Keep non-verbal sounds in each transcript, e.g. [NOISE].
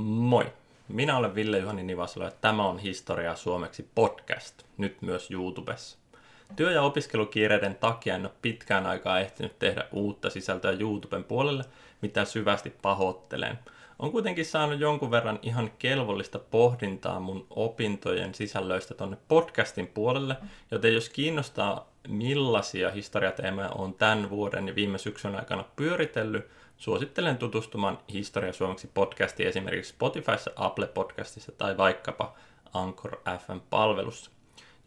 Moi! Minä olen Ville Juhani Nivasalo ja tämä on Historia suomeksi podcast, nyt myös YouTubessa. Työ- ja opiskelukiireiden takia en ole pitkään aikaa ehtinyt tehdä uutta sisältöä YouTuben puolelle, mitä syvästi pahoittelen. On kuitenkin saanut jonkun verran ihan kelvollista pohdintaa mun opintojen sisällöistä tonne podcastin puolelle, joten jos kiinnostaa millaisia historiateemoja on tämän vuoden ja viime syksyn aikana pyöritellyt, suosittelen tutustumaan Historia Suomeksi podcastiin esimerkiksi Spotifyssa, Apple Podcastissa tai vaikkapa Anchor FM-palvelussa.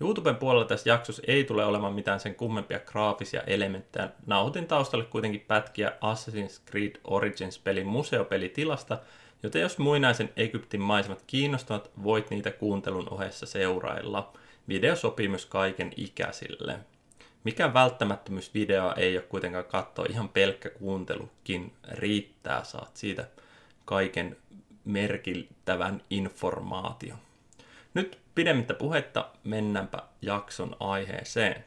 YouTuben puolella tässä jaksossa ei tule olemaan mitään sen kummempia graafisia elementtejä. Nauhoitin taustalle kuitenkin pätkiä Assassin's Creed Origins-pelin museopelitilasta, joten jos muinaisen Egyptin maisemat kiinnostavat, voit niitä kuuntelun ohessa seurailla. Video sopii myös kaiken ikäisille. Mikä välttämättömyys videoa ei ole kuitenkaan katsoa, ihan pelkkä kuuntelukin riittää, saat siitä kaiken merkittävän informaation. Nyt pidemmittä puhetta mennäänpä jakson aiheeseen.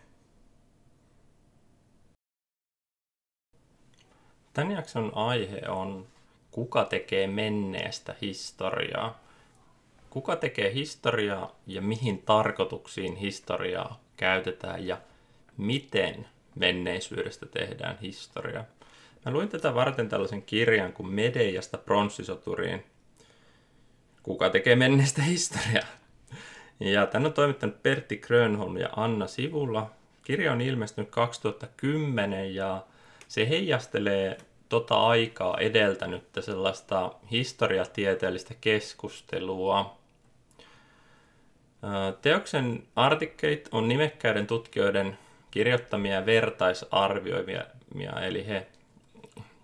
Tämän jakson aihe on Kuka tekee menneestä historiaa? Kuka tekee historiaa ja mihin tarkoituksiin historiaa käytetään ja miten menneisyydestä tehdään historia. Mä luin tätä varten tällaisen kirjan kuin Medeiasta pronssisoturiin. Kuka tekee menneestä historiaa? Ja tän on toimittanut Pertti Grönholm ja Anna Sivulla. Kirja on ilmestynyt 2010 ja se heijastelee tota aikaa edeltänyttä sellaista historiatieteellistä keskustelua. Teoksen artikkelit on nimekkäiden tutkijoiden kirjoittamia vertaisarvioimia, eli he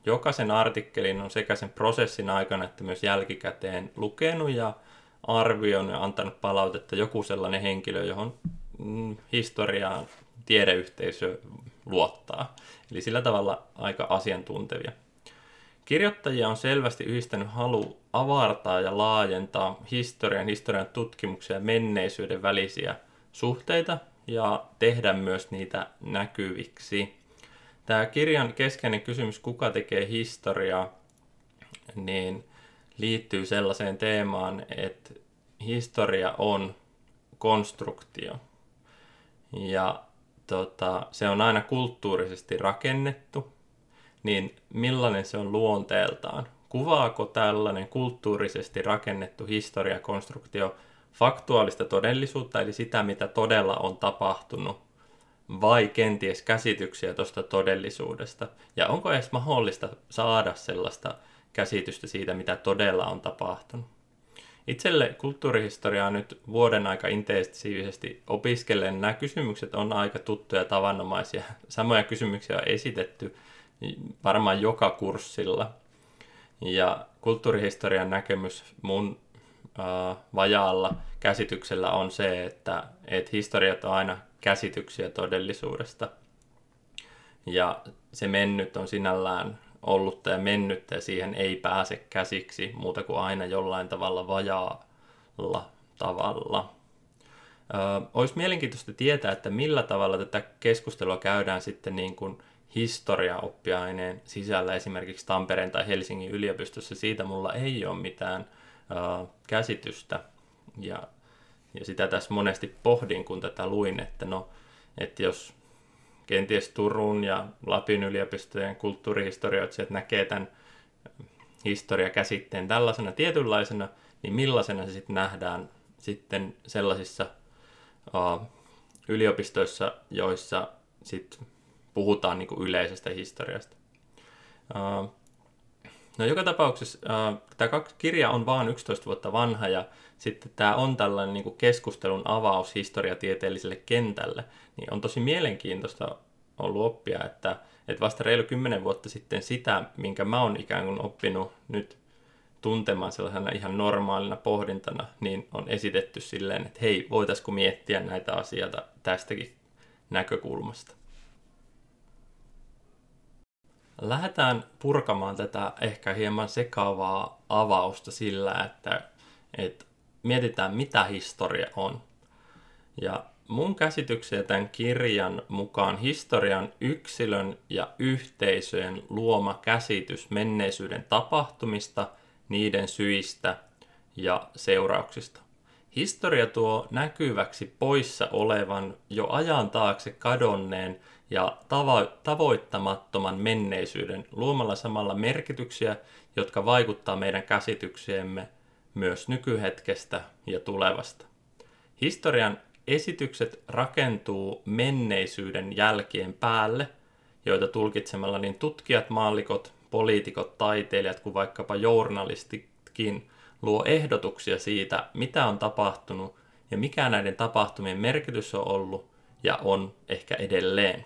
jokaisen artikkelin on sekä sen prosessin aikana että myös jälkikäteen lukenut ja arvioinut ja antanut palautetta joku sellainen henkilö, johon mm, historiaan tiedeyhteisö luottaa. Eli sillä tavalla aika asiantuntevia. Kirjoittajia on selvästi yhdistänyt halu avartaa ja laajentaa historian, historian tutkimuksia ja menneisyyden välisiä suhteita ja tehdä myös niitä näkyviksi. Tämä kirjan keskeinen kysymys, kuka tekee historiaa, niin liittyy sellaiseen teemaan, että historia on konstruktio. Ja tota, se on aina kulttuurisesti rakennettu, niin millainen se on luonteeltaan? Kuvaako tällainen kulttuurisesti rakennettu historiakonstruktio faktuaalista todellisuutta, eli sitä, mitä todella on tapahtunut, vai kenties käsityksiä tuosta todellisuudesta? Ja onko edes mahdollista saada sellaista käsitystä siitä, mitä todella on tapahtunut? Itselle kulttuurihistoriaa nyt vuoden aika intensiivisesti opiskellen nämä kysymykset on aika tuttuja tavanomaisia. [LAUGHS] Samoja kysymyksiä on esitetty varmaan joka kurssilla. Ja kulttuurihistorian näkemys mun vajaalla käsityksellä on se, että, että historiat on aina käsityksiä todellisuudesta. Ja se mennyt on sinällään ollutta ja mennyttä ja siihen ei pääse käsiksi muuta kuin aina jollain tavalla vajaalla tavalla. Ö, olisi mielenkiintoista tietää, että millä tavalla tätä keskustelua käydään sitten niin kuin historiaoppiaineen sisällä esimerkiksi Tampereen tai Helsingin yliopistossa. Siitä mulla ei ole mitään käsitystä ja, ja sitä tässä monesti pohdin, kun tätä luin, että no, että jos kenties Turun ja Lapin yliopistojen kulttuurihistorioitsijat näkee tämän historiakäsitteen tällaisena tietynlaisena, niin millaisena se sitten nähdään sitten sellaisissa uh, yliopistoissa, joissa sit puhutaan niinku yleisestä historiasta. Uh, no joka tapauksessa uh, tämä kirja on vain 11 vuotta vanha ja sitten tämä on tällainen niin keskustelun avaus historiatieteelliselle kentälle, niin on tosi mielenkiintoista ollut oppia, että, että vasta reilu kymmenen vuotta sitten sitä, minkä mä oon ikään kuin oppinut nyt tuntemaan sellaisena ihan normaalina pohdintana, niin on esitetty silleen, että hei, voitaisiko miettiä näitä asioita tästäkin näkökulmasta. Lähdetään purkamaan tätä ehkä hieman sekaavaa avausta sillä, että, että mietitään, mitä historia on. Ja mun käsityksiä tämän kirjan mukaan historian yksilön ja yhteisöjen luoma käsitys menneisyyden tapahtumista, niiden syistä ja seurauksista. Historia tuo näkyväksi poissa olevan jo ajan taakse kadonneen ja tavo- tavoittamattoman menneisyyden luomalla samalla merkityksiä, jotka vaikuttaa meidän käsityksiemme myös nykyhetkestä ja tulevasta. Historian esitykset rakentuu menneisyyden jälkien päälle, joita tulkitsemalla niin tutkijat, maallikot, poliitikot, taiteilijat kuin vaikkapa journalistitkin luo ehdotuksia siitä, mitä on tapahtunut ja mikä näiden tapahtumien merkitys on ollut ja on ehkä edelleen.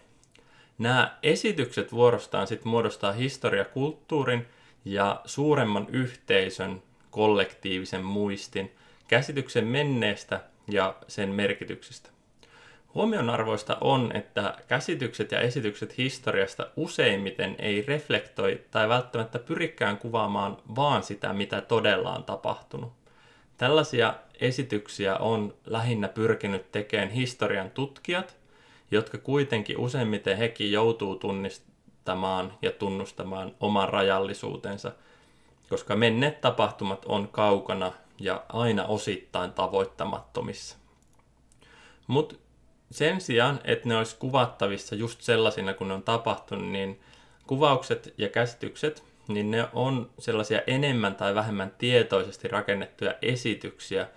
Nämä esitykset vuorostaan sitten muodostaa historiakulttuurin ja suuremman yhteisön kollektiivisen muistin, käsityksen menneestä ja sen merkityksestä. Huomionarvoista on, että käsitykset ja esitykset historiasta useimmiten ei reflektoi tai välttämättä pyrikään kuvaamaan vaan sitä, mitä todella on tapahtunut. Tällaisia esityksiä on lähinnä pyrkinyt tekemään historian tutkijat, jotka kuitenkin useimmiten hekin joutuu tunnistamaan ja tunnustamaan oman rajallisuutensa, koska menneet tapahtumat on kaukana ja aina osittain tavoittamattomissa. Mutta sen sijaan, että ne olisi kuvattavissa just sellaisina kuin ne on tapahtunut, niin kuvaukset ja käsitykset, niin ne on sellaisia enemmän tai vähemmän tietoisesti rakennettuja esityksiä,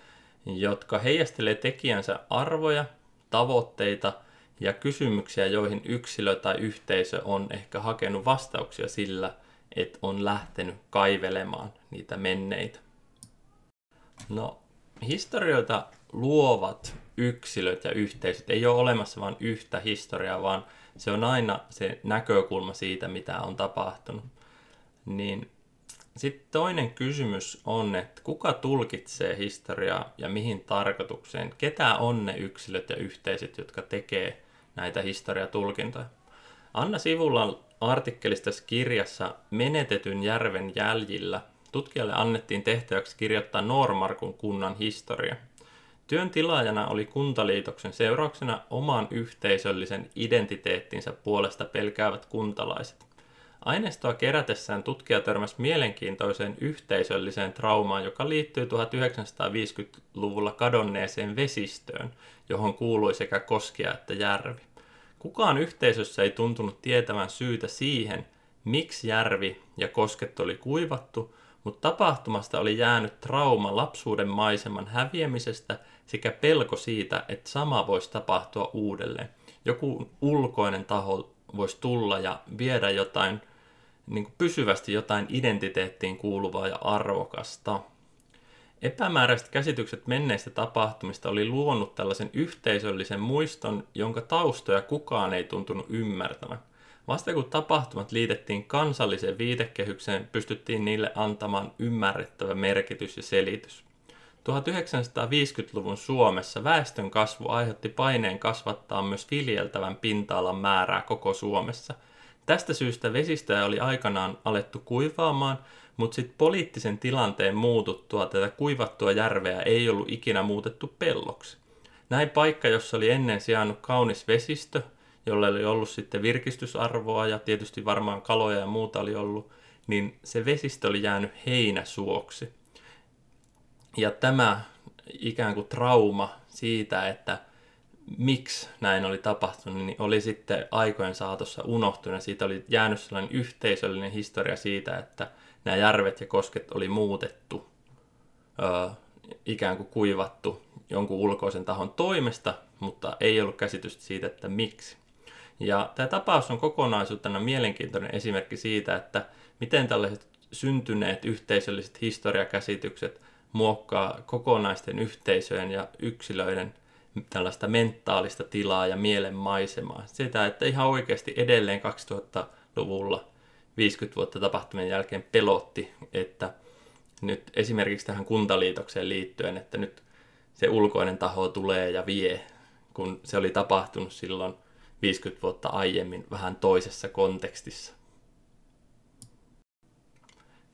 jotka heijastelee tekijänsä arvoja, tavoitteita ja kysymyksiä, joihin yksilö tai yhteisö on ehkä hakenut vastauksia sillä, että on lähtenyt kaivelemaan niitä menneitä. No, historioita luovat yksilöt ja yhteisöt. Ei ole olemassa vain yhtä historiaa, vaan se on aina se näkökulma siitä, mitä on tapahtunut. Niin sitten toinen kysymys on, että kuka tulkitsee historiaa ja mihin tarkoitukseen? Ketä on ne yksilöt ja yhteisöt, jotka tekee näitä historiatulkintoja? Anna Sivulla artikkelista kirjassa Menetetyn järven jäljillä tutkijalle annettiin tehtäväksi kirjoittaa Normarkun kunnan historia – Työn tilaajana oli kuntaliitoksen seurauksena oman yhteisöllisen identiteettinsä puolesta pelkäävät kuntalaiset. Aineistoa kerätessään tutkija törmäsi mielenkiintoiseen yhteisölliseen traumaan, joka liittyy 1950-luvulla kadonneeseen vesistöön, johon kuului sekä koskia että järvi. Kukaan yhteisössä ei tuntunut tietävän syytä siihen, miksi järvi ja kosket oli kuivattu, mutta tapahtumasta oli jäänyt trauma lapsuuden maiseman häviämisestä – sekä pelko siitä, että sama voisi tapahtua uudelleen. Joku ulkoinen taho voisi tulla ja viedä jotain niin pysyvästi jotain identiteettiin kuuluvaa ja arvokasta. Epämääräiset käsitykset menneistä tapahtumista oli luonut tällaisen yhteisöllisen muiston, jonka taustoja kukaan ei tuntunut ymmärtävän. Vasta kun tapahtumat liitettiin kansalliseen viitekehykseen, pystyttiin niille antamaan ymmärrettävä merkitys ja selitys. 1950-luvun Suomessa väestön kasvu aiheutti paineen kasvattaa myös viljeltävän pinta-alan määrää koko Suomessa. Tästä syystä vesistöjä oli aikanaan alettu kuivaamaan, mutta sitten poliittisen tilanteen muututtua tätä kuivattua järveä ei ollut ikinä muutettu pelloksi. Näin paikka, jossa oli ennen sijainnut kaunis vesistö, jolle oli ollut sitten virkistysarvoa ja tietysti varmaan kaloja ja muuta oli ollut, niin se vesistö oli jäänyt heinäsuoksi. Ja tämä ikään kuin trauma siitä, että miksi näin oli tapahtunut, niin oli sitten aikojen saatossa unohtunut. Siitä oli jäänyt sellainen yhteisöllinen historia siitä, että nämä järvet ja kosket oli muutettu, ö, ikään kuin kuivattu jonkun ulkoisen tahon toimesta, mutta ei ollut käsitystä siitä, että miksi. Ja tämä tapaus on kokonaisuutena mielenkiintoinen esimerkki siitä, että miten tällaiset syntyneet yhteisölliset historiakäsitykset muokkaa kokonaisten yhteisöjen ja yksilöiden tällaista mentaalista tilaa ja mielen maisemaa. Sitä, että ihan oikeasti edelleen 2000-luvulla 50 vuotta tapahtumien jälkeen pelotti, että nyt esimerkiksi tähän kuntaliitokseen liittyen, että nyt se ulkoinen taho tulee ja vie, kun se oli tapahtunut silloin 50 vuotta aiemmin vähän toisessa kontekstissa.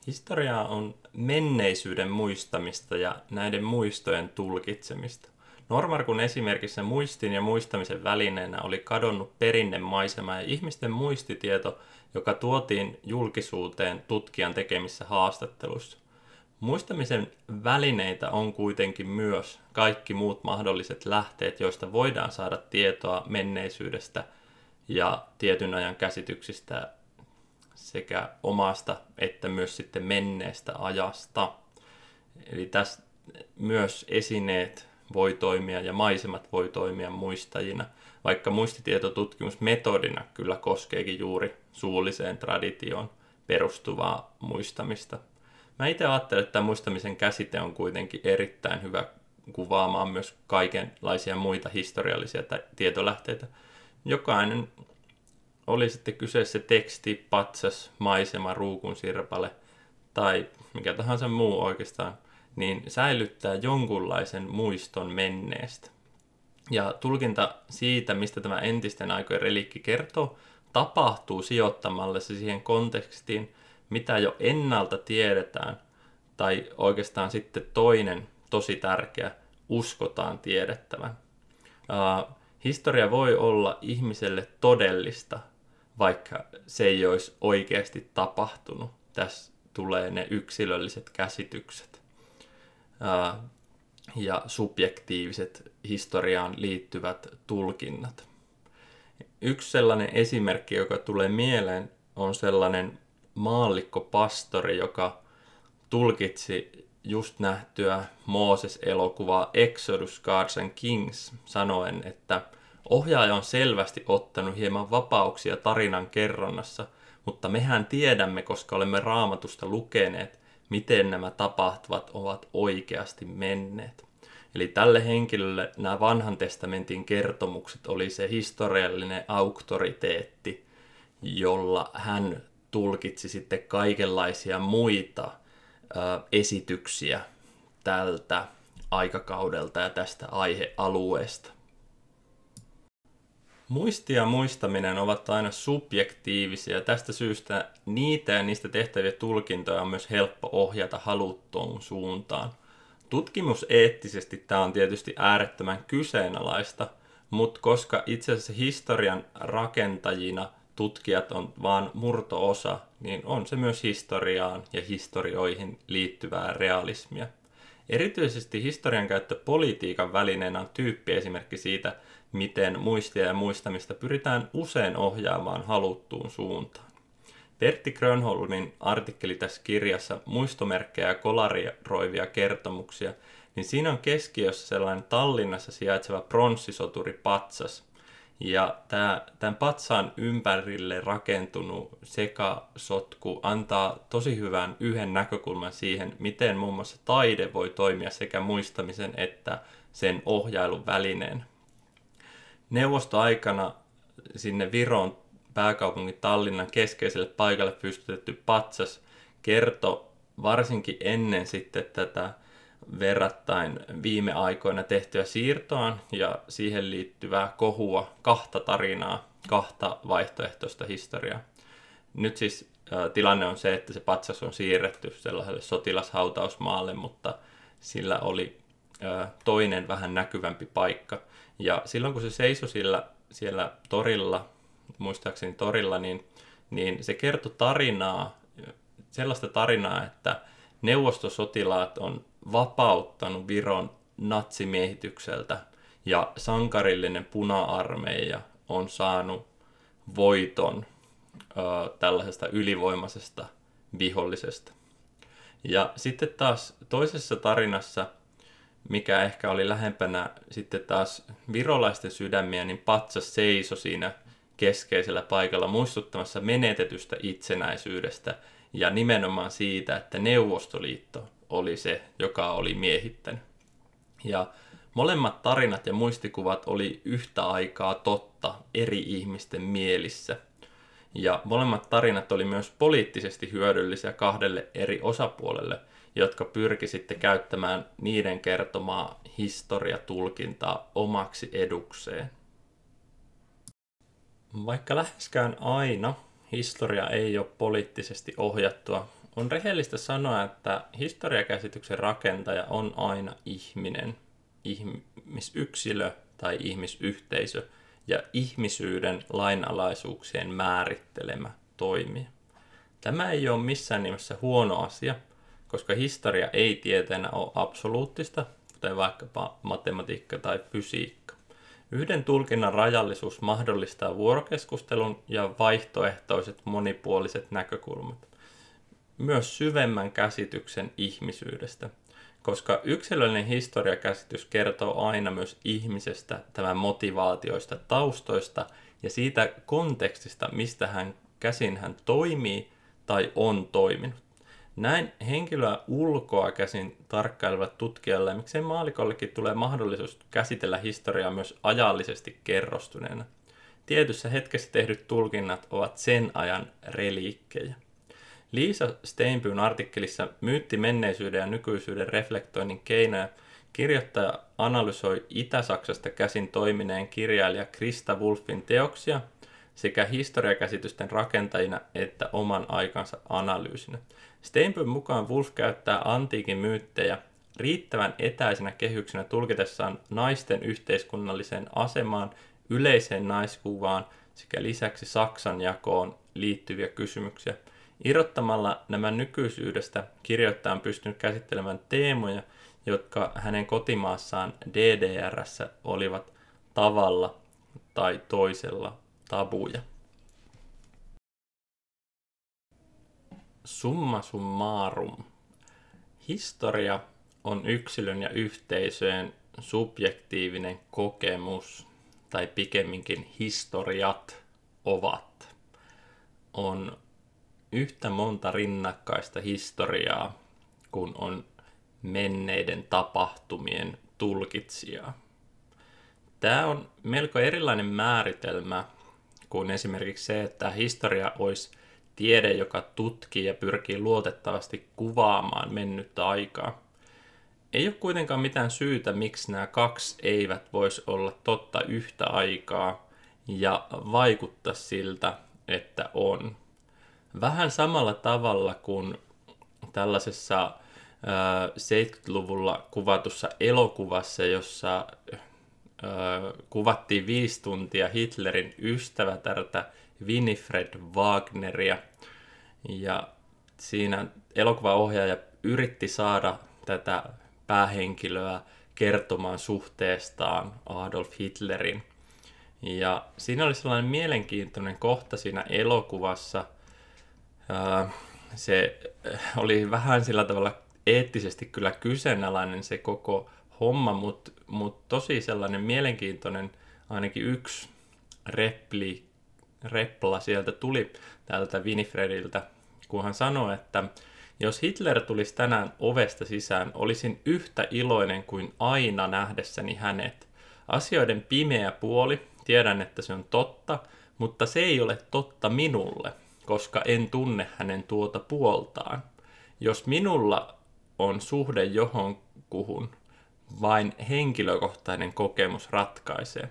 Historia on menneisyyden muistamista ja näiden muistojen tulkitsemista. Normarkun esimerkissä muistin ja muistamisen välineenä oli kadonnut perinnemaisema ja ihmisten muistitieto, joka tuotiin julkisuuteen tutkijan tekemissä haastatteluissa. Muistamisen välineitä on kuitenkin myös kaikki muut mahdolliset lähteet, joista voidaan saada tietoa menneisyydestä ja tietyn ajan käsityksistä sekä omasta että myös sitten menneestä ajasta. Eli tässä myös esineet voi toimia ja maisemat voi toimia muistajina, vaikka muistitietotutkimusmetodina kyllä koskeekin juuri suulliseen traditioon perustuvaa muistamista. Mä itse ajattelen, että muistamisen käsite on kuitenkin erittäin hyvä kuvaamaan myös kaikenlaisia muita historiallisia tietolähteitä. Jokainen oli sitten kyseessä teksti, patsas, maisema, ruukun sirpale tai mikä tahansa muu oikeastaan, niin säilyttää jonkunlaisen muiston menneestä. Ja tulkinta siitä, mistä tämä entisten aikojen relikki kertoo, tapahtuu sijoittamalla se siihen kontekstiin, mitä jo ennalta tiedetään, tai oikeastaan sitten toinen tosi tärkeä, uskotaan tiedettävän. Uh, historia voi olla ihmiselle todellista, vaikka se ei olisi oikeasti tapahtunut. Tässä tulee ne yksilölliset käsitykset uh, ja subjektiiviset historiaan liittyvät tulkinnat. Yksi sellainen esimerkki, joka tulee mieleen, on sellainen maallikko-pastori, joka tulkitsi just nähtyä Mooses-elokuvaa Exodus Gods and Kings sanoen, että ohjaaja on selvästi ottanut hieman vapauksia tarinan kerronnassa, mutta mehän tiedämme, koska olemme raamatusta lukeneet, miten nämä tapahtuvat ovat oikeasti menneet. Eli tälle henkilölle nämä vanhan testamentin kertomukset oli se historiallinen auktoriteetti, jolla hän tulkitsi sitten kaikenlaisia muita ö, esityksiä tältä aikakaudelta ja tästä aihealueesta. Muisti ja muistaminen ovat aina subjektiivisia. Tästä syystä niitä ja niistä tehtäviä tulkintoja on myös helppo ohjata haluttuun suuntaan. Tutkimuseettisesti tämä on tietysti äärettömän kyseenalaista, mutta koska itse asiassa historian rakentajina – tutkijat on vain murtoosa, niin on se myös historiaan ja historioihin liittyvää realismia. Erityisesti historian käyttö politiikan välineenä on tyyppiesimerkki siitä, miten muistia ja muistamista pyritään usein ohjaamaan haluttuun suuntaan. Pertti Grönholmin artikkeli tässä kirjassa Muistomerkkejä ja kolaroivia kertomuksia, niin siinä on keskiössä sellainen Tallinnassa sijaitseva pronssisoturi Patsas – ja tämä, tämän patsaan ympärille rakentunut sekasotku antaa tosi hyvän yhden näkökulman siihen, miten muun muassa taide voi toimia sekä muistamisen että sen ohjailun välineen. Neuvostoaikana sinne Viron pääkaupungin Tallinnan keskeiselle paikalle pystytetty patsas kertoi varsinkin ennen sitten tätä verrattain viime aikoina tehtyä siirtoa ja siihen liittyvää kohua, kahta tarinaa, kahta vaihtoehtoista historiaa. Nyt siis tilanne on se, että se patsas on siirretty sellaiselle sotilashautausmaalle, mutta sillä oli toinen vähän näkyvämpi paikka. Ja silloin kun se seisoi sillä, siellä torilla, muistaakseni torilla, niin, niin se kertoi tarinaa, sellaista tarinaa, että neuvostosotilaat on vapauttanut Viron natsimiehitykseltä ja sankarillinen puna-armeija on saanut voiton ö, tällaisesta ylivoimaisesta vihollisesta. Ja sitten taas toisessa tarinassa, mikä ehkä oli lähempänä sitten taas virolaisten sydämiä, niin patsas seisoi siinä keskeisellä paikalla muistuttamassa menetetystä itsenäisyydestä ja nimenomaan siitä, että Neuvostoliitto oli se, joka oli miehittänyt. Ja molemmat tarinat ja muistikuvat oli yhtä aikaa totta eri ihmisten mielissä. Ja molemmat tarinat oli myös poliittisesti hyödyllisiä kahdelle eri osapuolelle, jotka pyrki sitten käyttämään niiden kertomaa historiatulkintaa omaksi edukseen. Vaikka läheskään aina historia ei ole poliittisesti ohjattua, on rehellistä sanoa, että historiakäsityksen rakentaja on aina ihminen, ihmisyksilö tai ihmisyhteisö ja ihmisyyden lainalaisuuksien määrittelemä toimija. Tämä ei ole missään nimessä huono asia, koska historia ei tieteenä ole absoluuttista, kuten vaikkapa matematiikka tai fysiikka. Yhden tulkinnan rajallisuus mahdollistaa vuorokeskustelun ja vaihtoehtoiset monipuoliset näkökulmat. Myös syvemmän käsityksen ihmisyydestä, koska yksilöllinen historiakäsitys kertoo aina myös ihmisestä, tämän motivaatioista, taustoista ja siitä kontekstista, mistä hän käsin hän toimii tai on toiminut. Näin henkilöä ulkoa käsin tarkkailevat tutkijalle ja miksei maalikollekin tulee mahdollisuus käsitellä historiaa myös ajallisesti kerrostuneena. Tietyssä hetkessä tehdyt tulkinnat ovat sen ajan reliikkejä. Liisa Steinbyn artikkelissa Myytti menneisyyden ja nykyisyyden reflektoinnin keinoja kirjoittaja analysoi Itä-Saksasta käsin toimineen kirjailija Krista Wolfin teoksia sekä historiakäsitysten rakentajina että oman aikansa analyysinä. Steinbyn mukaan Wolf käyttää antiikin myyttejä riittävän etäisenä kehyksenä tulkitessaan naisten yhteiskunnalliseen asemaan, yleiseen naiskuvaan sekä lisäksi Saksan jakoon liittyviä kysymyksiä. Irrottamalla nämä nykyisyydestä kirjoittaja on pystynyt käsittelemään teemoja, jotka hänen kotimaassaan DDRssä olivat tavalla tai toisella tabuja. Summa summarum. Historia on yksilön ja yhteisöjen subjektiivinen kokemus, tai pikemminkin historiat ovat. On yhtä monta rinnakkaista historiaa, kun on menneiden tapahtumien tulkitsijaa. Tämä on melko erilainen määritelmä kuin esimerkiksi se, että historia olisi tiede, joka tutkii ja pyrkii luotettavasti kuvaamaan mennyttä aikaa. Ei ole kuitenkaan mitään syytä, miksi nämä kaksi eivät voisi olla totta yhtä aikaa ja vaikuttaa siltä, että on. Vähän samalla tavalla kuin tällaisessa 70-luvulla kuvatussa elokuvassa, jossa kuvattiin viisi tuntia Hitlerin ystävätärtä Winifred Wagneria. Ja siinä elokuvaohjaaja yritti saada tätä päähenkilöä kertomaan suhteestaan Adolf Hitlerin. Ja siinä oli sellainen mielenkiintoinen kohta siinä elokuvassa. Se oli vähän sillä tavalla eettisesti kyllä kyseenalainen se koko homma, mutta mut tosi sellainen mielenkiintoinen, ainakin yksi repli, repla sieltä tuli tältä Winifrediltä, kun hän sanoi, että jos Hitler tulisi tänään ovesta sisään, olisin yhtä iloinen kuin aina nähdessäni hänet. Asioiden pimeä puoli, tiedän, että se on totta, mutta se ei ole totta minulle, koska en tunne hänen tuota puoltaan. Jos minulla on suhde johonkuhun, vain henkilökohtainen kokemus ratkaisee.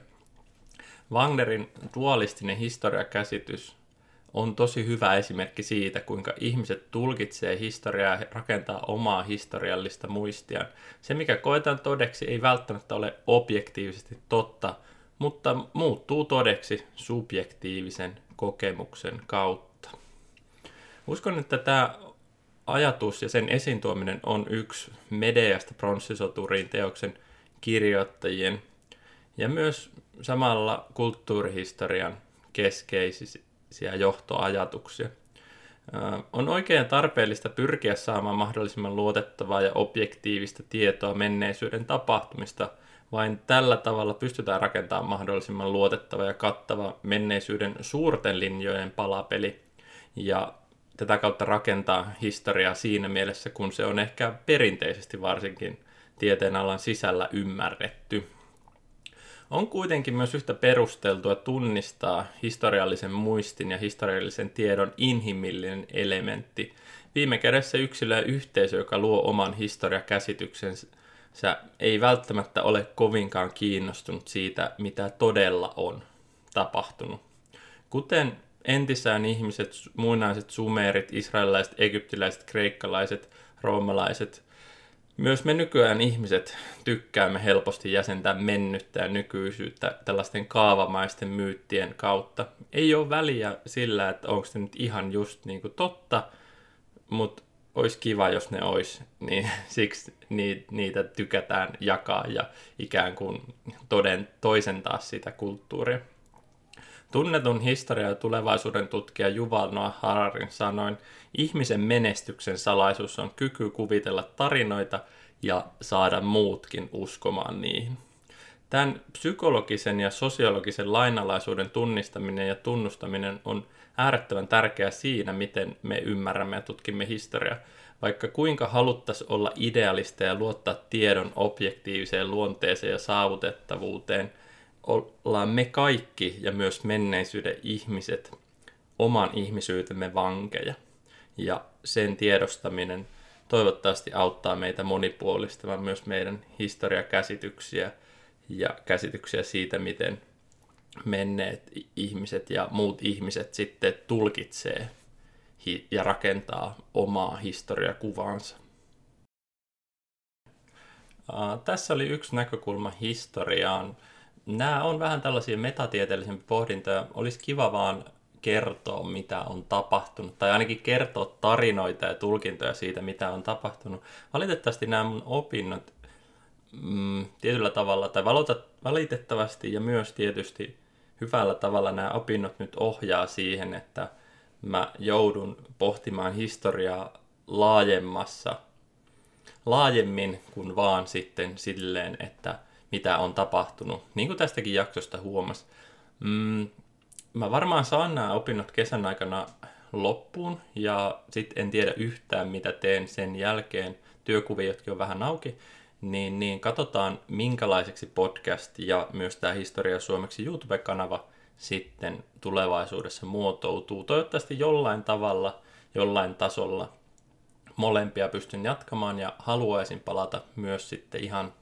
Wagnerin dualistinen historiakäsitys on tosi hyvä esimerkki siitä, kuinka ihmiset tulkitsee historiaa ja rakentaa omaa historiallista muistiaan. Se, mikä koetaan todeksi, ei välttämättä ole objektiivisesti totta, mutta muuttuu todeksi subjektiivisen kokemuksen kautta. Uskon, että tämä ajatus ja sen esiin tuominen on yksi Medeasta pronssisoturiin teoksen kirjoittajien ja myös samalla kulttuurihistorian keskeisiä johtoajatuksia. On oikein tarpeellista pyrkiä saamaan mahdollisimman luotettavaa ja objektiivista tietoa menneisyyden tapahtumista. Vain tällä tavalla pystytään rakentamaan mahdollisimman luotettava ja kattava menneisyyden suurten linjojen palapeli ja tätä kautta rakentaa historiaa siinä mielessä, kun se on ehkä perinteisesti varsinkin tieteenalan sisällä ymmärretty. On kuitenkin myös yhtä perusteltua tunnistaa historiallisen muistin ja historiallisen tiedon inhimillinen elementti. Viime kädessä yksilö ja yhteisö, joka luo oman historiakäsityksensä, ei välttämättä ole kovinkaan kiinnostunut siitä, mitä todella on tapahtunut. Kuten entisään ihmiset, muinaiset sumerit, israelilaiset, egyptiläiset, kreikkalaiset, roomalaiset. Myös me nykyään ihmiset tykkäämme helposti jäsentää mennyttä ja nykyisyyttä tällaisten kaavamaisten myyttien kautta. Ei ole väliä sillä, että onko se nyt ihan just niin kuin totta, mutta olisi kiva, jos ne olisi, [LAUGHS] niin siksi niitä tykätään jakaa ja ikään kuin toden, toisentaa sitä kulttuuria. Tunnetun historia- ja tulevaisuuden tutkija Yuval Noah Hararin sanoin, ihmisen menestyksen salaisuus on kyky kuvitella tarinoita ja saada muutkin uskomaan niihin. Tämän psykologisen ja sosiologisen lainalaisuuden tunnistaminen ja tunnustaminen on äärettömän tärkeää siinä, miten me ymmärrämme ja tutkimme historiaa. Vaikka kuinka haluttaisiin olla idealista ja luottaa tiedon objektiiviseen luonteeseen ja saavutettavuuteen, ollaan me kaikki ja myös menneisyyden ihmiset oman ihmisyytemme vankeja. Ja sen tiedostaminen toivottavasti auttaa meitä monipuolistamaan myös meidän historiakäsityksiä ja käsityksiä siitä, miten menneet ihmiset ja muut ihmiset sitten tulkitsee ja rakentaa omaa historiakuvaansa. Tässä oli yksi näkökulma historiaan. Nämä on vähän tällaisia metatieteellisiä pohdintoja. Olisi kiva vaan kertoa, mitä on tapahtunut, tai ainakin kertoa tarinoita ja tulkintoja siitä, mitä on tapahtunut. Valitettavasti nämä mun opinnot mm, tietyllä tavalla, tai valitettavasti ja myös tietysti hyvällä tavalla nämä opinnot nyt ohjaa siihen, että mä joudun pohtimaan historiaa laajemmassa, laajemmin kuin vaan sitten silleen, että mitä on tapahtunut. Niin kuin tästäkin jaksosta huomas. Mm, mä varmaan saan nämä opinnot kesän aikana loppuun ja sitten en tiedä yhtään mitä teen sen jälkeen. Työkuviotkin on vähän auki, niin, niin katsotaan minkälaiseksi podcast ja myös tämä Historia Suomeksi YouTube-kanava sitten tulevaisuudessa muotoutuu. Toivottavasti jollain tavalla, jollain tasolla molempia pystyn jatkamaan ja haluaisin palata myös sitten ihan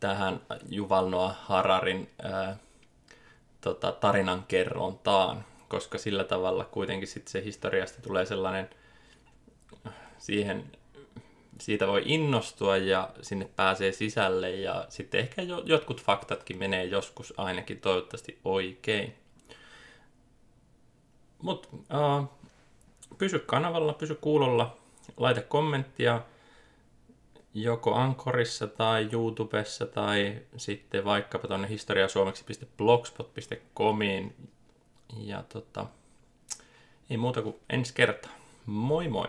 tähän Juvalnoa Hararin ää, tota, tarinan kerrontaan, koska sillä tavalla kuitenkin sitten se historiasta tulee sellainen siihen siitä voi innostua ja sinne pääsee sisälle ja sitten ehkä jo, jotkut faktatkin menee joskus ainakin toivottavasti oikein. Mutta pysy kanavalla, pysy kuulolla, laita kommenttia joko Ankorissa tai YouTubessa tai sitten vaikkapa tuonne historiasuomeksi.blogspot.comiin. Ja tota, ei muuta kuin ensi kertaa. Moi moi!